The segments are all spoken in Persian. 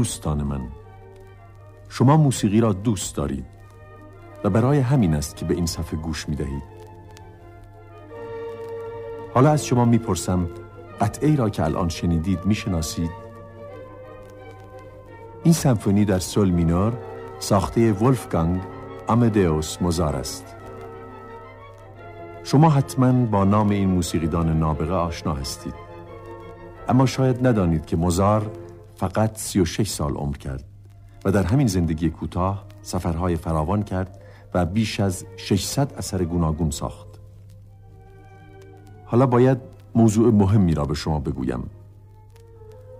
دوستان من. شما موسیقی را دوست دارید و برای همین است که به این صفحه گوش می دهید حالا از شما می‌پرسم قطعه ای را که الان شنیدید می‌شناسید؟ این سمفونی در سول مینور ساخته ولفگانگ آمدئوس موزار است. شما حتما با نام این موسیقیدان نابغه آشنا هستید. اما شاید ندانید که موزار فقط 36 سال عمر کرد و در همین زندگی کوتاه سفرهای فراوان کرد و بیش از 600 اثر گوناگون ساخت. حالا باید موضوع مهمی را به شما بگویم.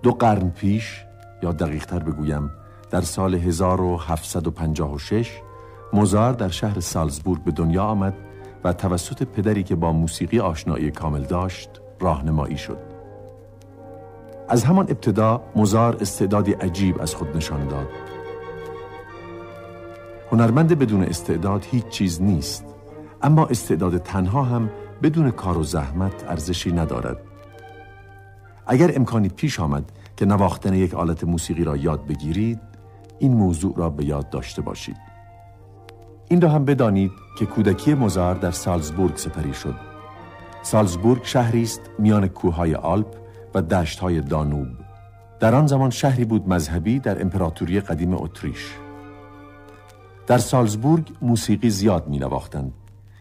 دو قرن پیش یا دقیقتر بگویم در سال 1756 موزار در شهر سالزبورگ به دنیا آمد و توسط پدری که با موسیقی آشنایی کامل داشت راهنمایی شد. از همان ابتدا موزار استعدادی عجیب از خود نشان داد. هنرمند بدون استعداد هیچ چیز نیست اما استعداد تنها هم بدون کار و زحمت ارزشی ندارد. اگر امکانی پیش آمد که نواختن یک آلت موسیقی را یاد بگیرید این موضوع را به یاد داشته باشید. این را هم بدانید که کودکی مزار در سالزبورگ سپری شد. سالزبورگ شهری است میان کوههای آلپ و دشتهای دانوب. در آن زمان شهری بود مذهبی در امپراتوری قدیم اتریش. در سالزبورگ موسیقی زیاد می نواختند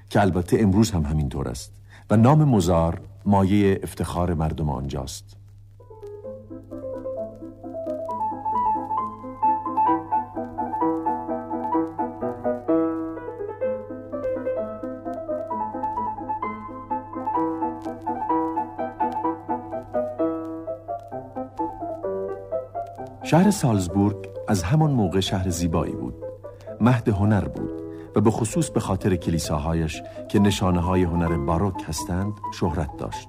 که البته امروز هم همینطور است و نام مزار مایه افتخار مردم آنجاست. شهر سالزبورگ از همان موقع شهر زیبایی بود. مهد هنر بود و به خصوص به خاطر کلیساهایش که نشانه های هنر باروک هستند شهرت داشت.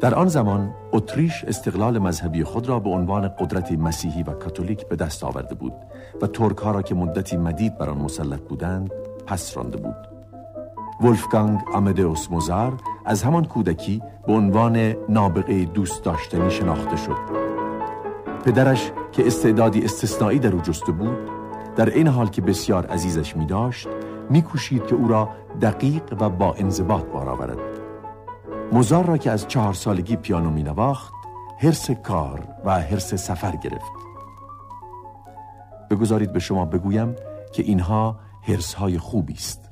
در آن زمان اتریش استقلال مذهبی خود را به عنوان قدرتی مسیحی و کاتولیک به دست آورده بود و ترک ها را که مدتی مدید بر آن مسلط بودند پس رانده بود. ولفگانگ آمدئوس موزار از همان کودکی به عنوان نابغه دوست داشتنی شناخته شد. پدرش که استعدادی استثنایی در او جسته بود در این حال که بسیار عزیزش می داشت می کوشید که او را دقیق و با انضباط بار آورد موزار را که از چهار سالگی پیانو می نواخت حرس کار و حرس سفر گرفت. بگذارید به شما بگویم که اینها حرس های خوبی است.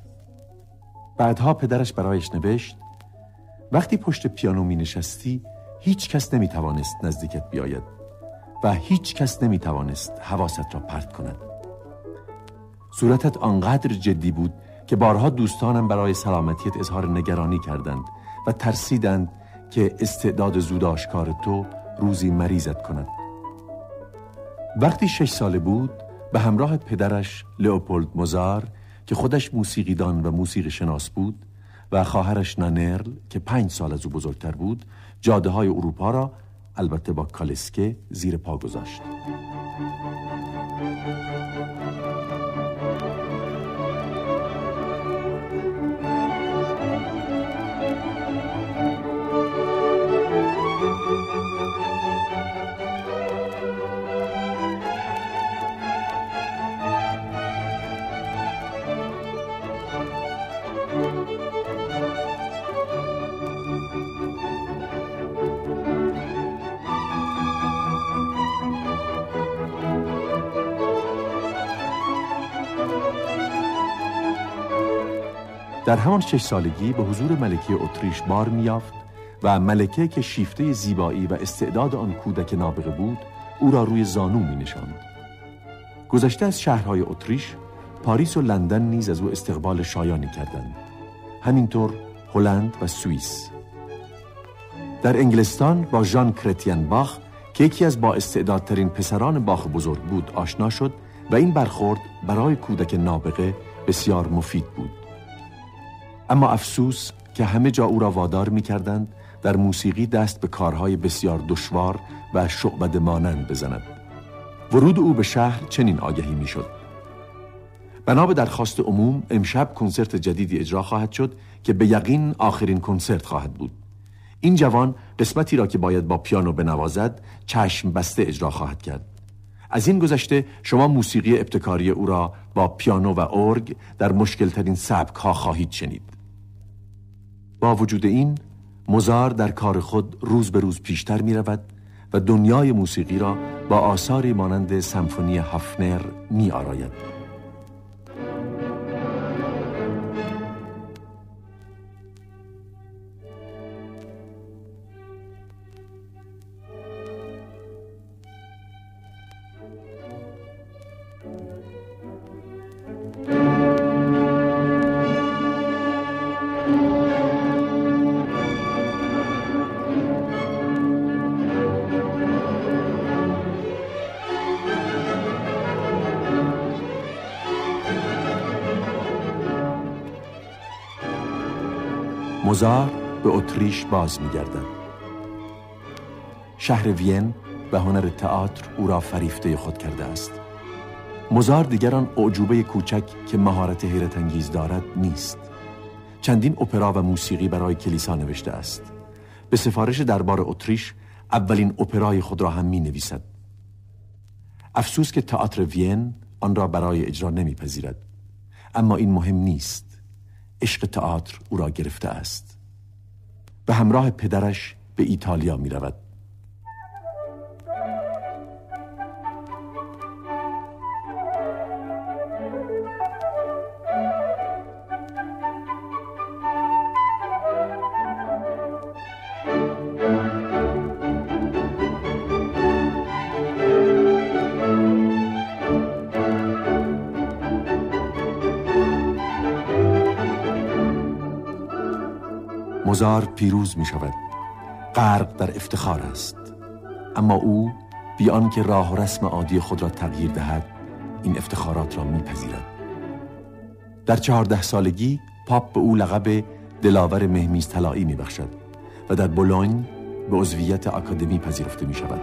بعدها پدرش برایش نوشت وقتی پشت پیانو می نشستی هیچ کس نمی توانست نزدیکت بیاید. و هیچ کس نمی توانست حواست را پرت کند. صورتت آنقدر جدی بود که بارها دوستانم برای سلامتیت اظهار نگرانی کردند و ترسیدند که استعداد زوداشکار تو روزی مریضت کند. وقتی شش ساله بود به همراه پدرش لئوپولد موزار که خودش موسیقیدان و موسیقی شناس بود و خواهرش نانرل که پنج سال از او بزرگتر بود جاده های اروپا را البته با کالسکه زیر پا گذاشت. در همان شش سالگی به حضور ملکه اتریش بار میافت و ملکه که شیفته زیبایی و استعداد آن کودک نابغه بود او را روی زانو می نشاند. گذشته از شهرهای اتریش پاریس و لندن نیز از او استقبال شایانی کردند. همینطور هلند و سوئیس. در انگلستان با ژان کرتین باخ که یکی از با استعدادترین پسران باخ بزرگ بود آشنا شد و این برخورد برای کودک نابغه بسیار مفید بود. اما افسوس که همه جا او را وادار می کردند در موسیقی دست به کارهای بسیار دشوار و شعبد مانند بزند. ورود او به شهر چنین آگهی می شد بنا به درخواست عموم امشب کنسرت جدیدی اجرا خواهد شد که به یقین آخرین کنسرت خواهد بود. این جوان قسمتی را که باید با پیانو بنوازد چشم بسته اجرا خواهد کرد. از این گذشته شما موسیقی ابتکاری او را با پیانو و ارگ در مشکل ترین سبک ها خواهید شنید. با وجود این مزار در کار خود روز به روز پیشتر می رود و دنیای موسیقی را با آثاری مانند سمفونی هفنر می آراید. موزار به اتریش باز میگردد. شهر وین و هنر تئاتر او را فریفته خود کرده است. موزار دیگران اعجوبه کوچک که مهارت حیرت انگیز دارد نیست. چندین اپرا و موسیقی برای کلیسا نوشته است. به سفارش دربار اتریش اولین اپرای خود را هم می نویسد افسوس که تئاتر وین آن را برای اجرا نمیپذیرد. اما این مهم نیست. عشق تئاتر او را گرفته است. به همراه پدرش به ایتالیا می رود مزار پیروز می شود. غرق در افتخار است. اما او بیان که راه و رسم عادی خود را تغییر دهد این افتخارات را میپذیرد در چهارده سالگی پاپ به او لقب دلاور مهمیز طلایی می بخشد و در بولون به عضویت آکادمی پذیرفته می شود.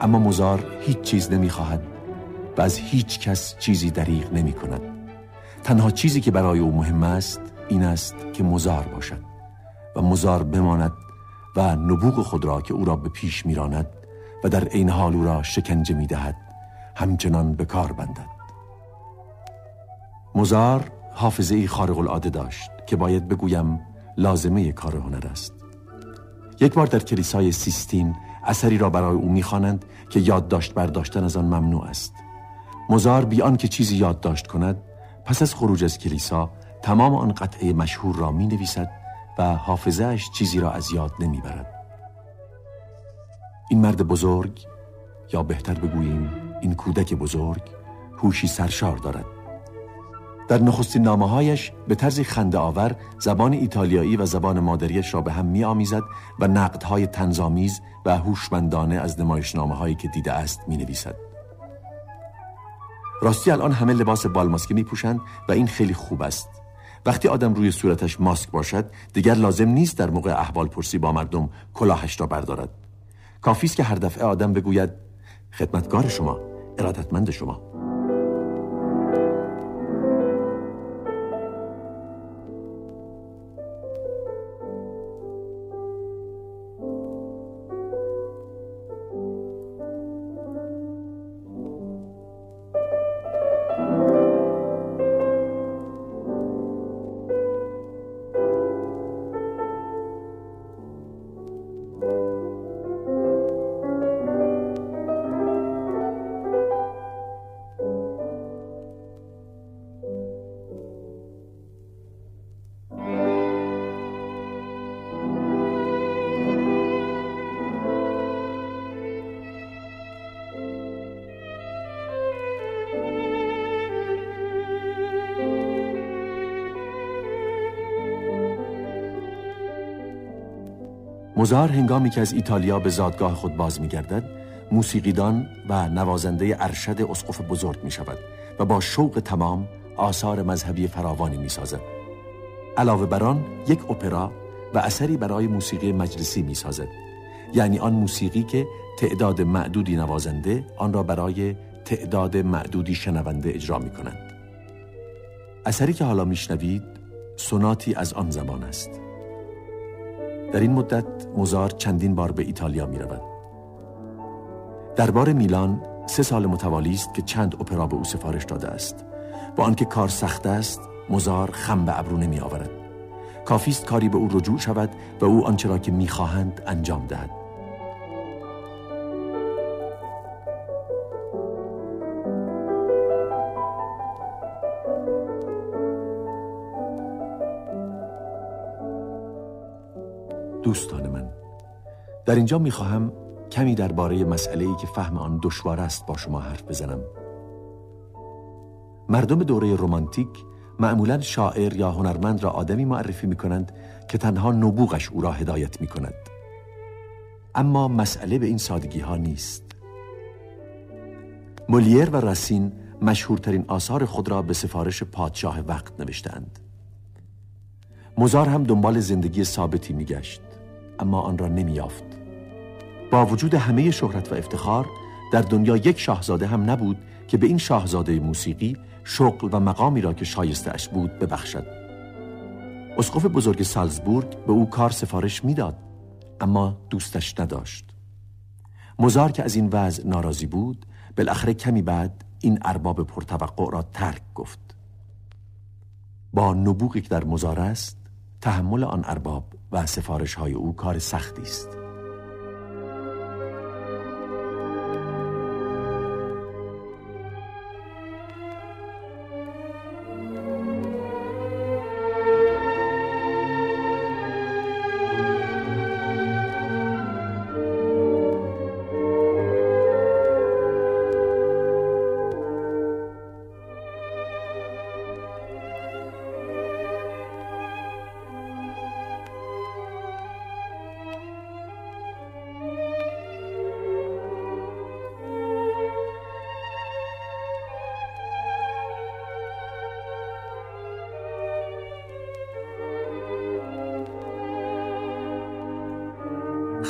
اما مزار هیچ چیز نمی خواهد و از هیچ کس چیزی دریغ نمی کند. تنها چیزی که برای او مهم است این است که مزار باشد و مزار بماند و نبوغ خود را که او را به پیش میراند و در عین حال او را شکنجه می‌دهد همچنان به کار بندد. مزار حافظه ای خارق العاده داشت که باید بگویم لازمه کار هنر است. یک بار در کلیسای سیستین اثری را برای او می‌خوانند که یادداشت برداشتن از آن ممنوع است. مزار بیان که چیزی یادداشت کند پس از خروج از کلیسا تمام آن قطعه مشهور را می نویسد و حافظهش چیزی را از یاد نمی برد. این مرد بزرگ یا بهتر بگوییم این کودک بزرگ هوشی سرشار دارد در نخستین نامه هایش به طرز خنده آور زبان ایتالیایی و زبان مادریش را به هم می آمیزد و نقدهای تنظامیز و هوشمندانه از نمایشنامه هایی که دیده است می نویسد. راستی الان همه لباس بالماسکه می پوشند و این خیلی خوب است وقتی آدم روی صورتش ماسک باشد دیگر لازم نیست در موقع احوال پرسی با مردم کلاهش را بردارد. کافی است که هر دفعه آدم بگوید خدمتگار شما ارادتمند شما. مزار هنگامی که از ایتالیا به زادگاه خود باز می گردد موسیقیدان و نوازنده ارشد اسقف بزرگ می شود و با شوق تمام آثار مذهبی فراوانی می سازد علاوه بر آن یک اپرا و اثری برای موسیقی مجلسی می سازد یعنی آن موسیقی که تعداد معدودی نوازنده آن را برای تعداد معدودی شنونده اجرا می کنند اثری که حالا میشنوید سوناتی از آن زمان است. در این مدت موزار چندین بار به ایتالیا می رود. دربار میلان سه سال متوالی است که چند اپرا به او سفارش داده است. با آنکه کار سخت است مزار خم به ابرو نمی آورد کافیست کاری به او رجوع شود و او آنچه را که می‌خواهند انجام دهد. دوستان من. در اینجا می‌خواهم کمی درباره مسئله ای که فهم آن دشوار است با شما حرف بزنم. مردم دوره رومانتیک معمولا شاعر یا هنرمند را آدمی معرفی می کنند که تنها نبوغش او را هدایت می کند اما مسئله به این سادگی ها نیست. مولیر و راسین مشهورترین آثار خود را به سفارش پادشاه وقت نوشتند مزار هم دنبال زندگی ثابتی میگشت. اما آن را نمیافت با وجود همه شهرت و افتخار در دنیا یک شاهزاده هم نبود که به این شاهزاده موسیقی شغل و مقامی را که شایسته اش بود ببخشد. اسقف بزرگ سالزبورگ به او کار سفارش می‌داد اما دوستش نداشت. مزار که از این وضع ناراضی بود بالاخره کمی بعد این ارباب پرتوقع را ترک گفت. با نبوغی که در مزار است تحمل آن ارباب و سفارش های او کار سختی است.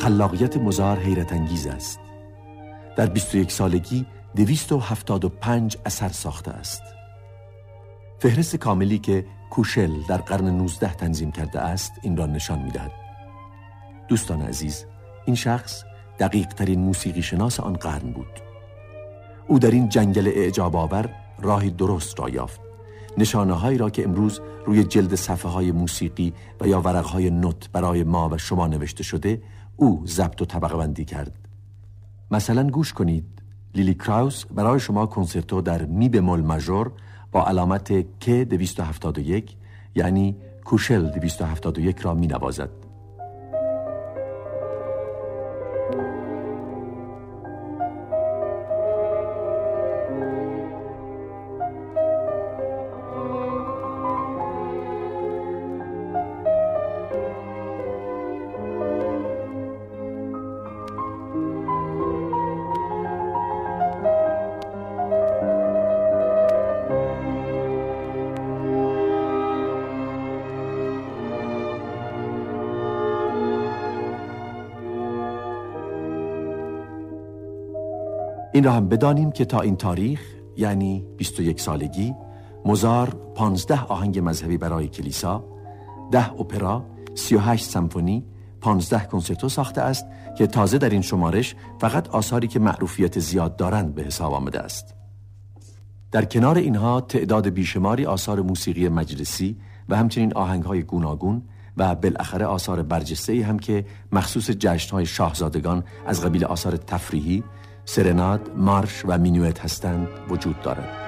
خلاقیت مزار حیرت انگیز است. در 21 سالگی 275 اثر ساخته است. فهرست کاملی که کوشل در قرن 19 تنظیم کرده است این را نشان می‌دهد. دوستان عزیز این شخص دقیق ترین موسیقی شناس آن قرن بود. او در این جنگل اعجاب آور راهی درست را یافت. نشانه هایی را که امروز روی جلد صفحه های موسیقی و یا ورق های نوت برای ما و شما نوشته شده او ضبط و طبقه بندی کرد. مثلا گوش کنید. لیلی کراوس برای شما کنسرتو در می بمول ماژور با علامت K 271 یعنی کوشل 271 را می نوازد. این را هم بدانیم که تا این تاریخ یعنی 21 سالگی مزار 15 آهنگ مذهبی برای کلیسا 10 اپرا 38 سمفونی 15 کنسرتو ساخته است که تازه در این شمارش فقط آثاری که معروفیت زیاد دارند به حساب آمده است. در کنار اینها تعداد بیشماری آثار موسیقی مجلسی و همچنین آهنگ های گوناگون و بالاخره آثار برجسته هم که مخصوص جشن های شاهزادگان از قبیل آثار تفریحی سرناد، مارش و مینویت هستند وجود دارد.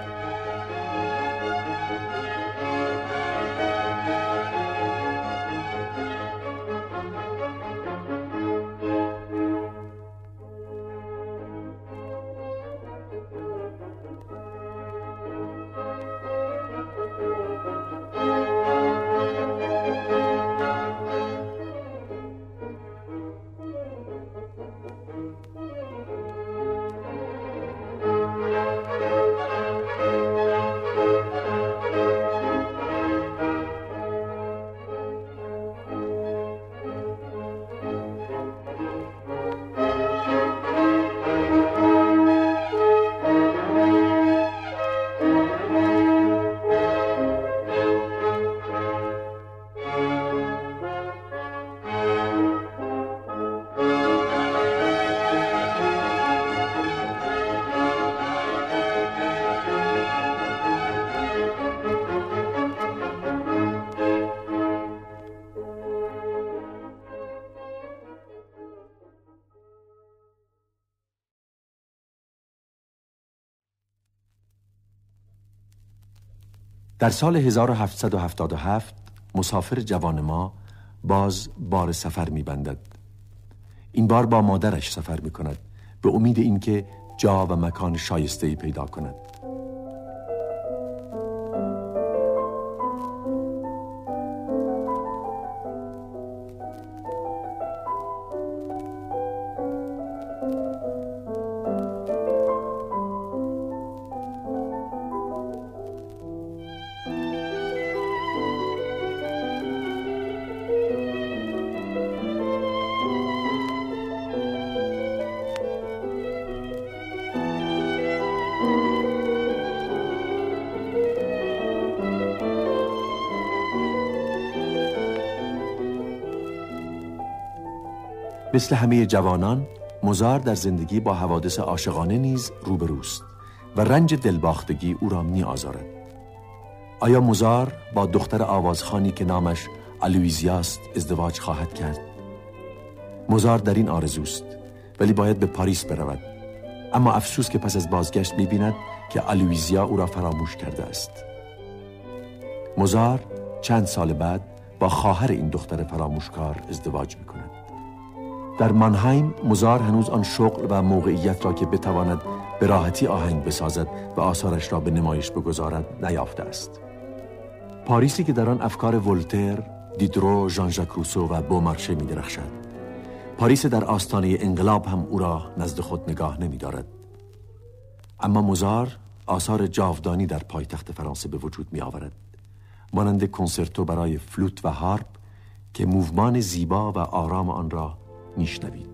در سال 1777 مسافر جوان ما باز بار سفر می بندد. این بار با مادرش سفر می کند به امید اینکه جا و مکان شایسته پیدا کند مثل همه جوانان مزار در زندگی با حوادث عاشقانه نیز روبروست و رنج دلباختگی او را می آزارد. آیا مزار با دختر آوازخانی که نامش الویزیاست ازدواج خواهد کرد؟ مزار در این آرزوست ولی باید به پاریس برود اما افسوس که پس از بازگشت می بیند که الویزیا او را فراموش کرده است مزار چند سال بعد با خواهر این دختر فراموشکار ازدواج می کند در مانهایم مزار هنوز آن شغل و موقعیت را که بتواند به راحتی آهنگ بسازد و آثارش را به نمایش بگذارد نیافته است پاریسی که در آن افکار ولتر، دیدرو، ژان ژاک روسو و بومارشه می درخشد. پاریس در آستانه انقلاب هم او را نزد خود نگاه نمی دارد. اما مزار آثار جاودانی در پایتخت فرانسه به وجود می آورد. مانند کنسرتو برای فلوت و هارپ که موومان زیبا و آرام آن را میشنوید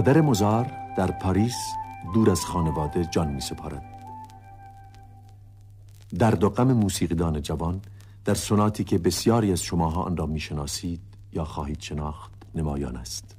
مادر مزار در پاریس دور از خانواده جان می سپارد. در دو غم موسیقیدان جوان در سناتی که بسیاری از شماها آن را می‌شناسید یا خواهید شناخت نمایان است.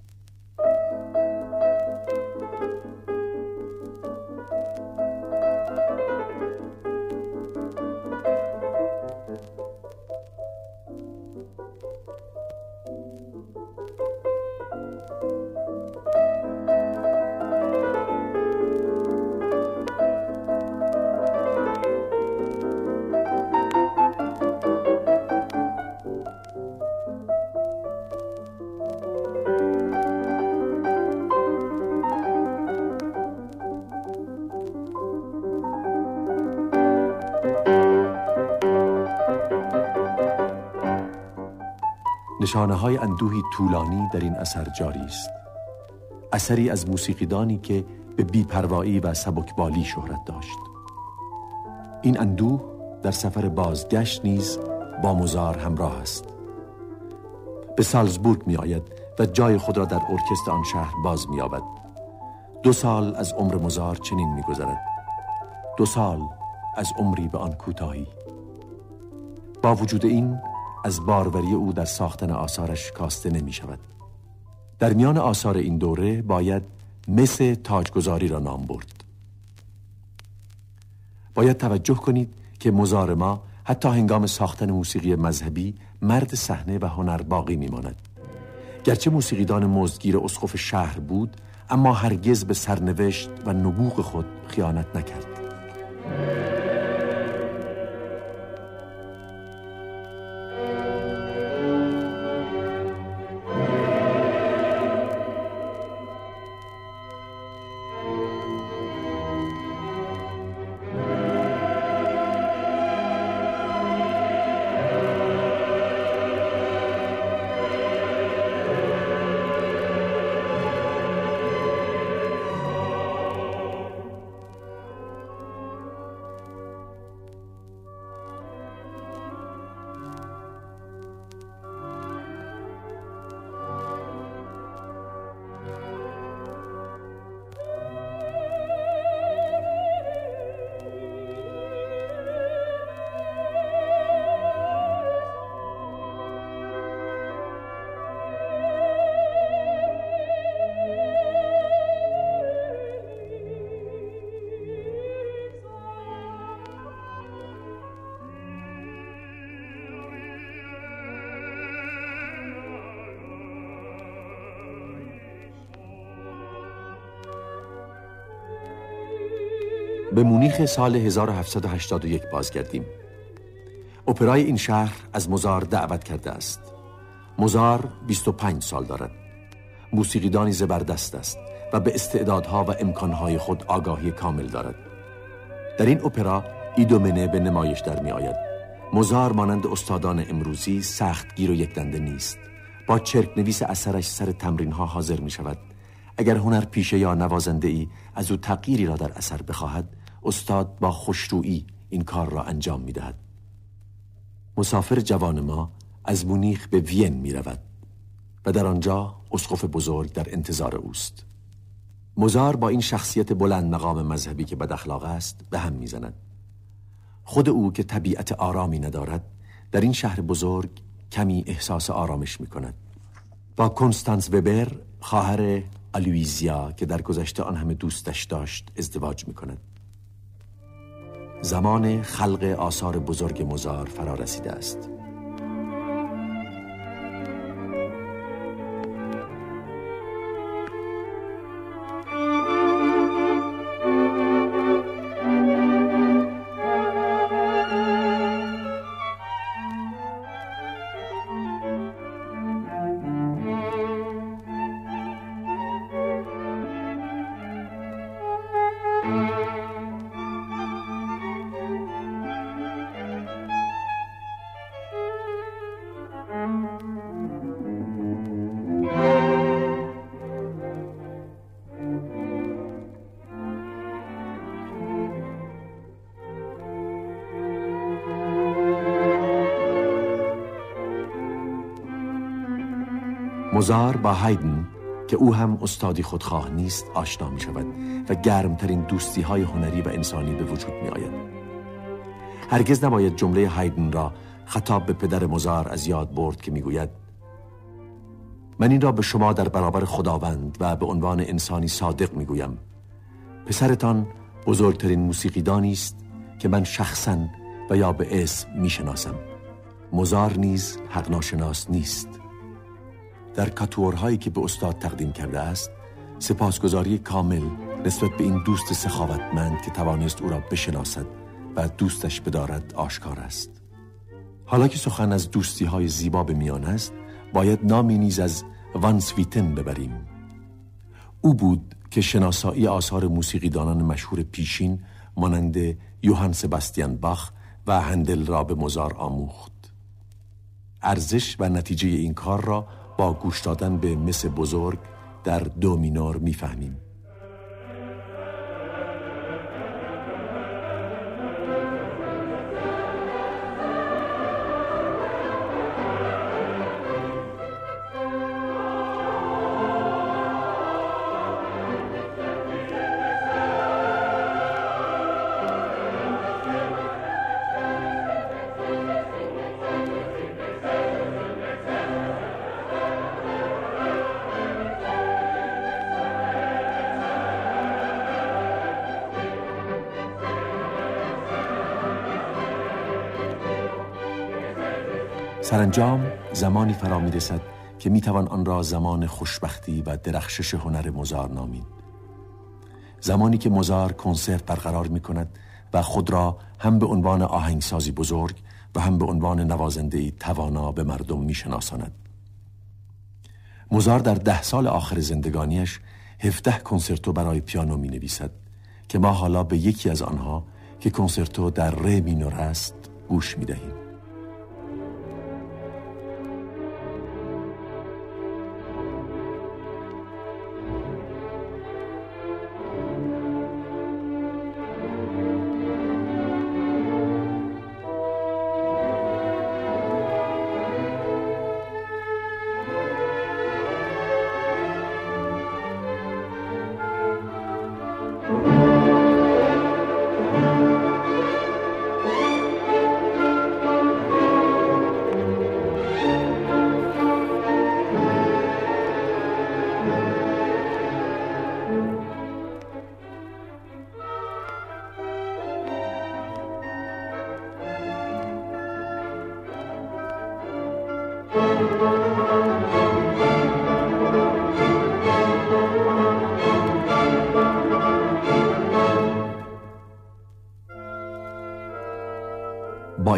نشانه های اندوهی طولانی در این اثر جاری است اثری از موسیقیدانی که به بیپروایی و سبکبالی شهرت داشت این اندوه در سفر بازگشت نیز با مزار همراه است به سالزبورگ می آید و جای خود را در ارکستر آن شهر باز می آود. دو سال از عمر مزار چنین می گذرد. دو سال از عمری به آن کوتاهی با وجود این از باروری او در ساختن آثارش کاسته نمی شود. در میان آثار این دوره باید مثل تاجگذاری را نام برد. باید توجه کنید که مزار ما حتی هنگام ساختن موسیقی مذهبی مرد صحنه و هنر باقی میماند گرچه موسیقیدان مزدگیر اسقف شهر بود اما هرگز به سرنوشت و نبوغ خود خیانت نکرد. به مونیخ سال 1781 بازگردیم. اپرای این شهر از مزار دعوت کرده است. مزار 25 سال دارد. موسیقیدانی زبردست است و به استعدادها و امکانهای خود آگاهی کامل دارد. در این اپرا ایدومنه به نمایش در می آید مزار مانند استادان امروزی سخت گیر و یک دنده نیست. با چرک نویس اثرش سر تمرین ها حاضر می شود اگر هنر پیشه یا نوازنده ای از او تغییری را در اثر بخواهد استاد با خوشرویی این کار را انجام می دهد مسافر جوان ما از مونیخ به وین می رود و در آنجا اسقف بزرگ در انتظار اوست. مزار با این شخصیت بلند مقام مذهبی که بد اخلاق است به هم می‌زند. خود او که طبیعت آرامی ندارد در این شهر بزرگ کمی احساس آرامش می کند با کنستانس وبر خواهر الویزیا که در گذشته آن همه دوستش داشت ازدواج می کند زمان خلق آثار بزرگ مزار فرا رسیده است. موزار با هایدن که او هم استادی خودخواه نیست آشنا می شود و گرمترین دوستی های هنری و انسانی به وجود می آید هرگز نباید جمله هایدن را خطاب به پدر مزار از یاد برد که می‌گوید من این را به شما در برابر خداوند و به عنوان انسانی صادق می‌گویم. پسرتان بزرگترین موسیقیدانی است که من شخصا و یا به اسم می‌شناسم. مزار نیز حق ناشناس نیست. در کاتورهایی که به استاد تقدیم کرده است سپاسگزاری کامل نسبت به این دوست سخاوتمند که توانست او را بشناسد و دوستش بدارد آشکار است. حالا که سخن از دوستی های زیبا به میان است باید نامی نیز از وانسویتن ببریم. او بود که شناسایی آثار موسیقیدانان مشهور پیشین مانند یوهان سباستیان باخ و هندل را به مزار آموخت. ارزش و نتیجه این کار را با گوش دادن به مس بزرگ در دو مینور می‌فهمیم. سرانجام زمانی فرا می رسد که می توان آن را زمان خوشبختی و درخشش هنر مزار نامید. زمانی که مزار کنسرت برقرار می کند و خود را هم به عنوان آهنگسازی بزرگ و هم به عنوان نوازنده توانا به مردم می شناساند مزار در ده سال آخر زندگانیش هفته کنسرتو برای پیانو می نویسد که ما حالا به یکی از آنها که کنسرتو در ره مینور است گوش می دهیم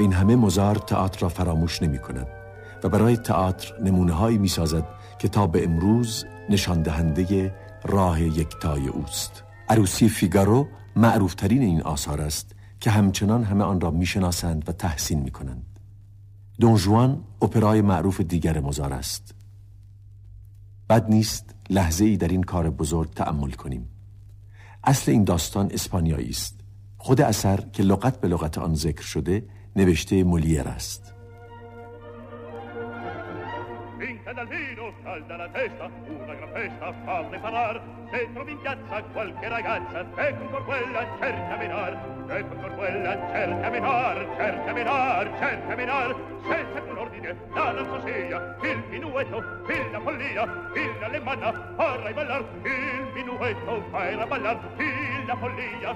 این همه مزار تئاتر را فراموش نمی کند و برای تئاتر نمونه هایی می سازد که تا به امروز نشان دهنده راه یکتای اوست. عروسی فیگارو معروفترین این آثار است که همچنان همه آن را می‌شناسند و تحسین می کنند دونجوان اپرای معروف دیگر مزار است. بد نیست لحظه ای در این کار بزرگ تأمل کنیم. اصل این داستان اسپانیایی است. خود اثر که لغت به لغت آن ذکر شده نوشته مولیر است.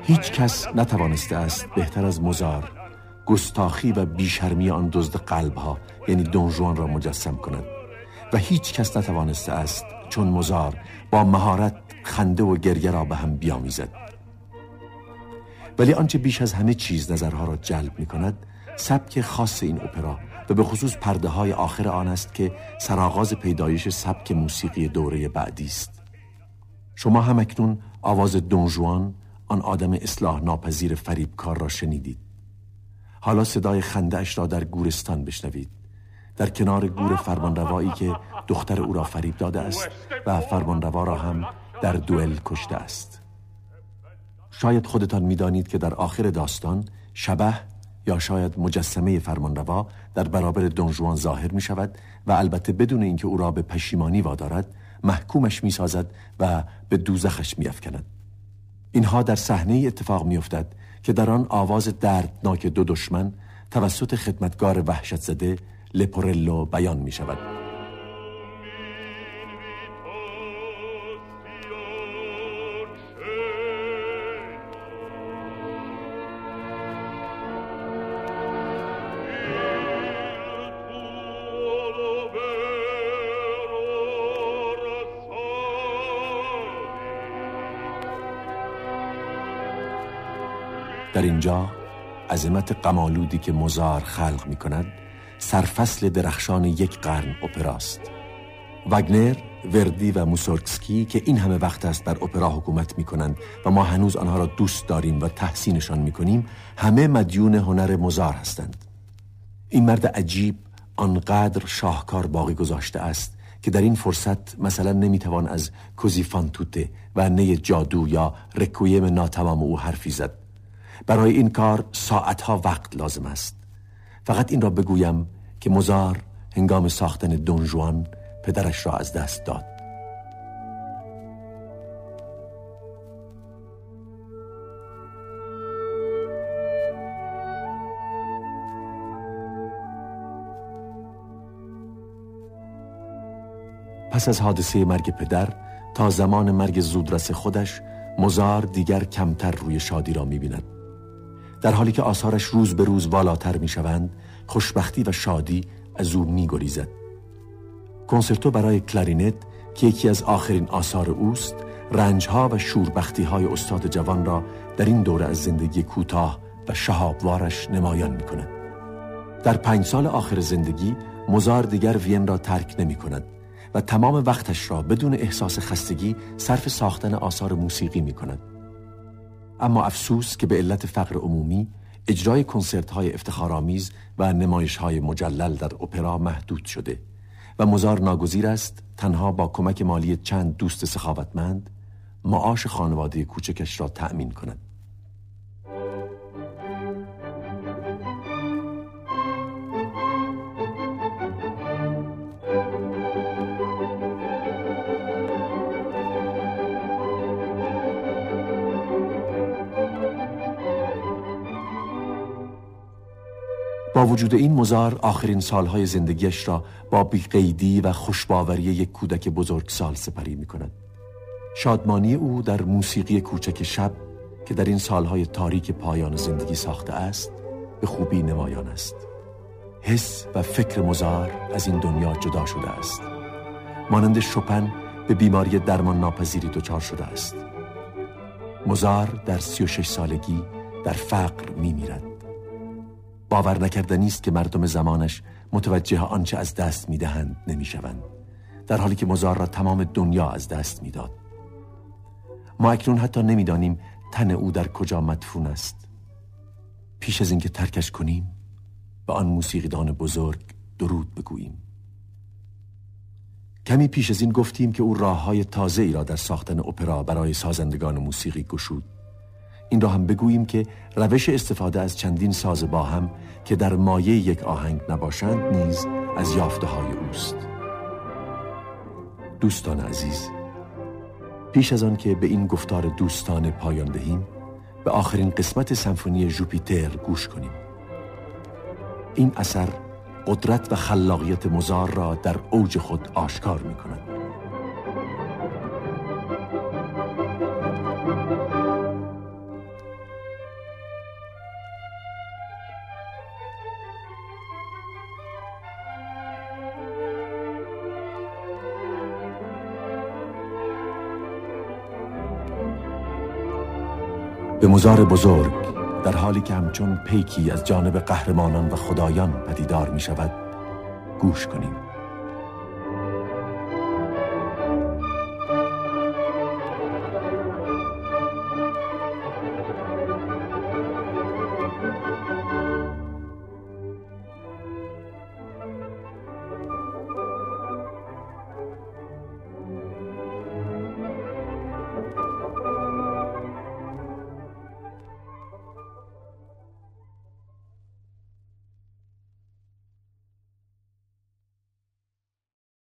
هیچ کس نتوانسته است بهتر از مزار گستاخی و بیشرمی آن دزد قلبها یعنی دونجوان را مجسم کند. و هیچ کس نتوانسته است چون مزار با مهارت خنده و گریه را به هم بیامیزد. ولی آنچه بیش از همه چیز نظرها را جلب می کند سبک خاص این اپرا و به خصوص پرده های آخر آن است که سرآغاز پیدایش سبک موسیقی دوره بعدی است. شما هم اکنون آواز دونجوان آن آدم اصلاح ناپذیر فریبکار را شنیدید. حالا صدای خنده اش را در گورستان بشنوید در کنار گور فرمانروایی که دختر او را فریب داده است و فرمانروا را هم در دوئل کشته است شاید خودتان می‌دانید که در آخر داستان شبه یا شاید مجسمه فرمانروا در برابر دونجوان ظاهر می شود و البته بدون اینکه او را به پشیمانی وادارد محکومش می سازد و به دوزخش می افکند. اینها در صحنه اتفاق می افتد که در آن آواز دردناک دو دشمن توسط خدمتگار وحشت زده لپورلو بیان می شود در اینجا عظمت قمالودی که مزار خلق می کند سرفصل درخشان یک قرن اپراست وگنر، وردی و موسورکسکی که این همه وقت است بر اپرا حکومت می کنند و ما هنوز آنها را دوست داریم و تحسینشان می کنیم همه مدیون هنر مزار هستند. این مرد عجیب آنقدر شاهکار باقی گذاشته است که در این فرصت مثلا نمی‌توان از کوزی فانتوته و نی جادو یا رکویم ناتمام او حرفی زد. برای این کار ساعتها وقت لازم است. فقط این را بگویم که مزار هنگام ساختن دونجوان پدرش را از دست داد. پس از حادثه مرگ پدر تا زمان مرگ زودرس خودش مزار دیگر کمتر روی شادی را می‌بیند. در حالی که آثارش روز به روز والاتر می شوند خوشبختی و شادی از او می گریزد کنسرتو برای کلارینت که یکی از آخرین آثار اوست رنجها و شوربختی های استاد جوان را در این دوره از زندگی کوتاه و شهابوارش نمایان می کند در پنج سال آخر زندگی مزار دیگر وین را ترک نمی کند و تمام وقتش را بدون احساس خستگی صرف ساختن آثار موسیقی می کند اما افسوس که به علت فقر عمومی اجرای کنسرت های افتخارآمیز و نمایش های مجلل در اپرا محدود شده و مزار ناگزیر است تنها با کمک مالی چند دوست سخاوتمند معاش خانواده کوچکش را تأمین کند. وجود این مزار آخرین سالهای زندگیش را با بیقیدی و خوشباوری یک کودک بزرگسال سپری می کند. شادمانی او در موسیقی کوچک شب که در این سالهای تاریک پایان زندگی ساخته است به خوبی نمایان است. حس و فکر مزار از این دنیا جدا شده است. مانند شپن به بیماری درمان ناپذیری دچار شده است. مزار در سی و شش سالگی در فقر می میرد باور نکردنی است که مردم زمانش متوجه آنچه از دست می‌دهند نمی‌شوند. در حالی که مزار را تمام دنیا از دست می‌داد. ما اکنون حتی نمی‌دانیم تن او در کجا مدفون است. پیش از اینکه ترکش کنیم به آن موسیقیدان بزرگ درود بگوییم. کمی پیش از این گفتیم که او راه های تازه ای را در ساختن اپرا برای سازندگان موسیقی گشود. این را هم بگوییم که روش استفاده از چندین ساز با هم که در مایه یک آهنگ نباشند نیز از یافته های اوست. دوستان عزیز پیش از آن که به این گفتار دوستان پایان دهیم به آخرین قسمت سمفونی جوپیتر گوش کنیم. این اثر قدرت و خلاقیت مزار را در اوج خود آشکار می کند به مزار بزرگ در حالی که همچون پیکی از جانب قهرمانان و خدایان پدیدار می شود گوش کنیم.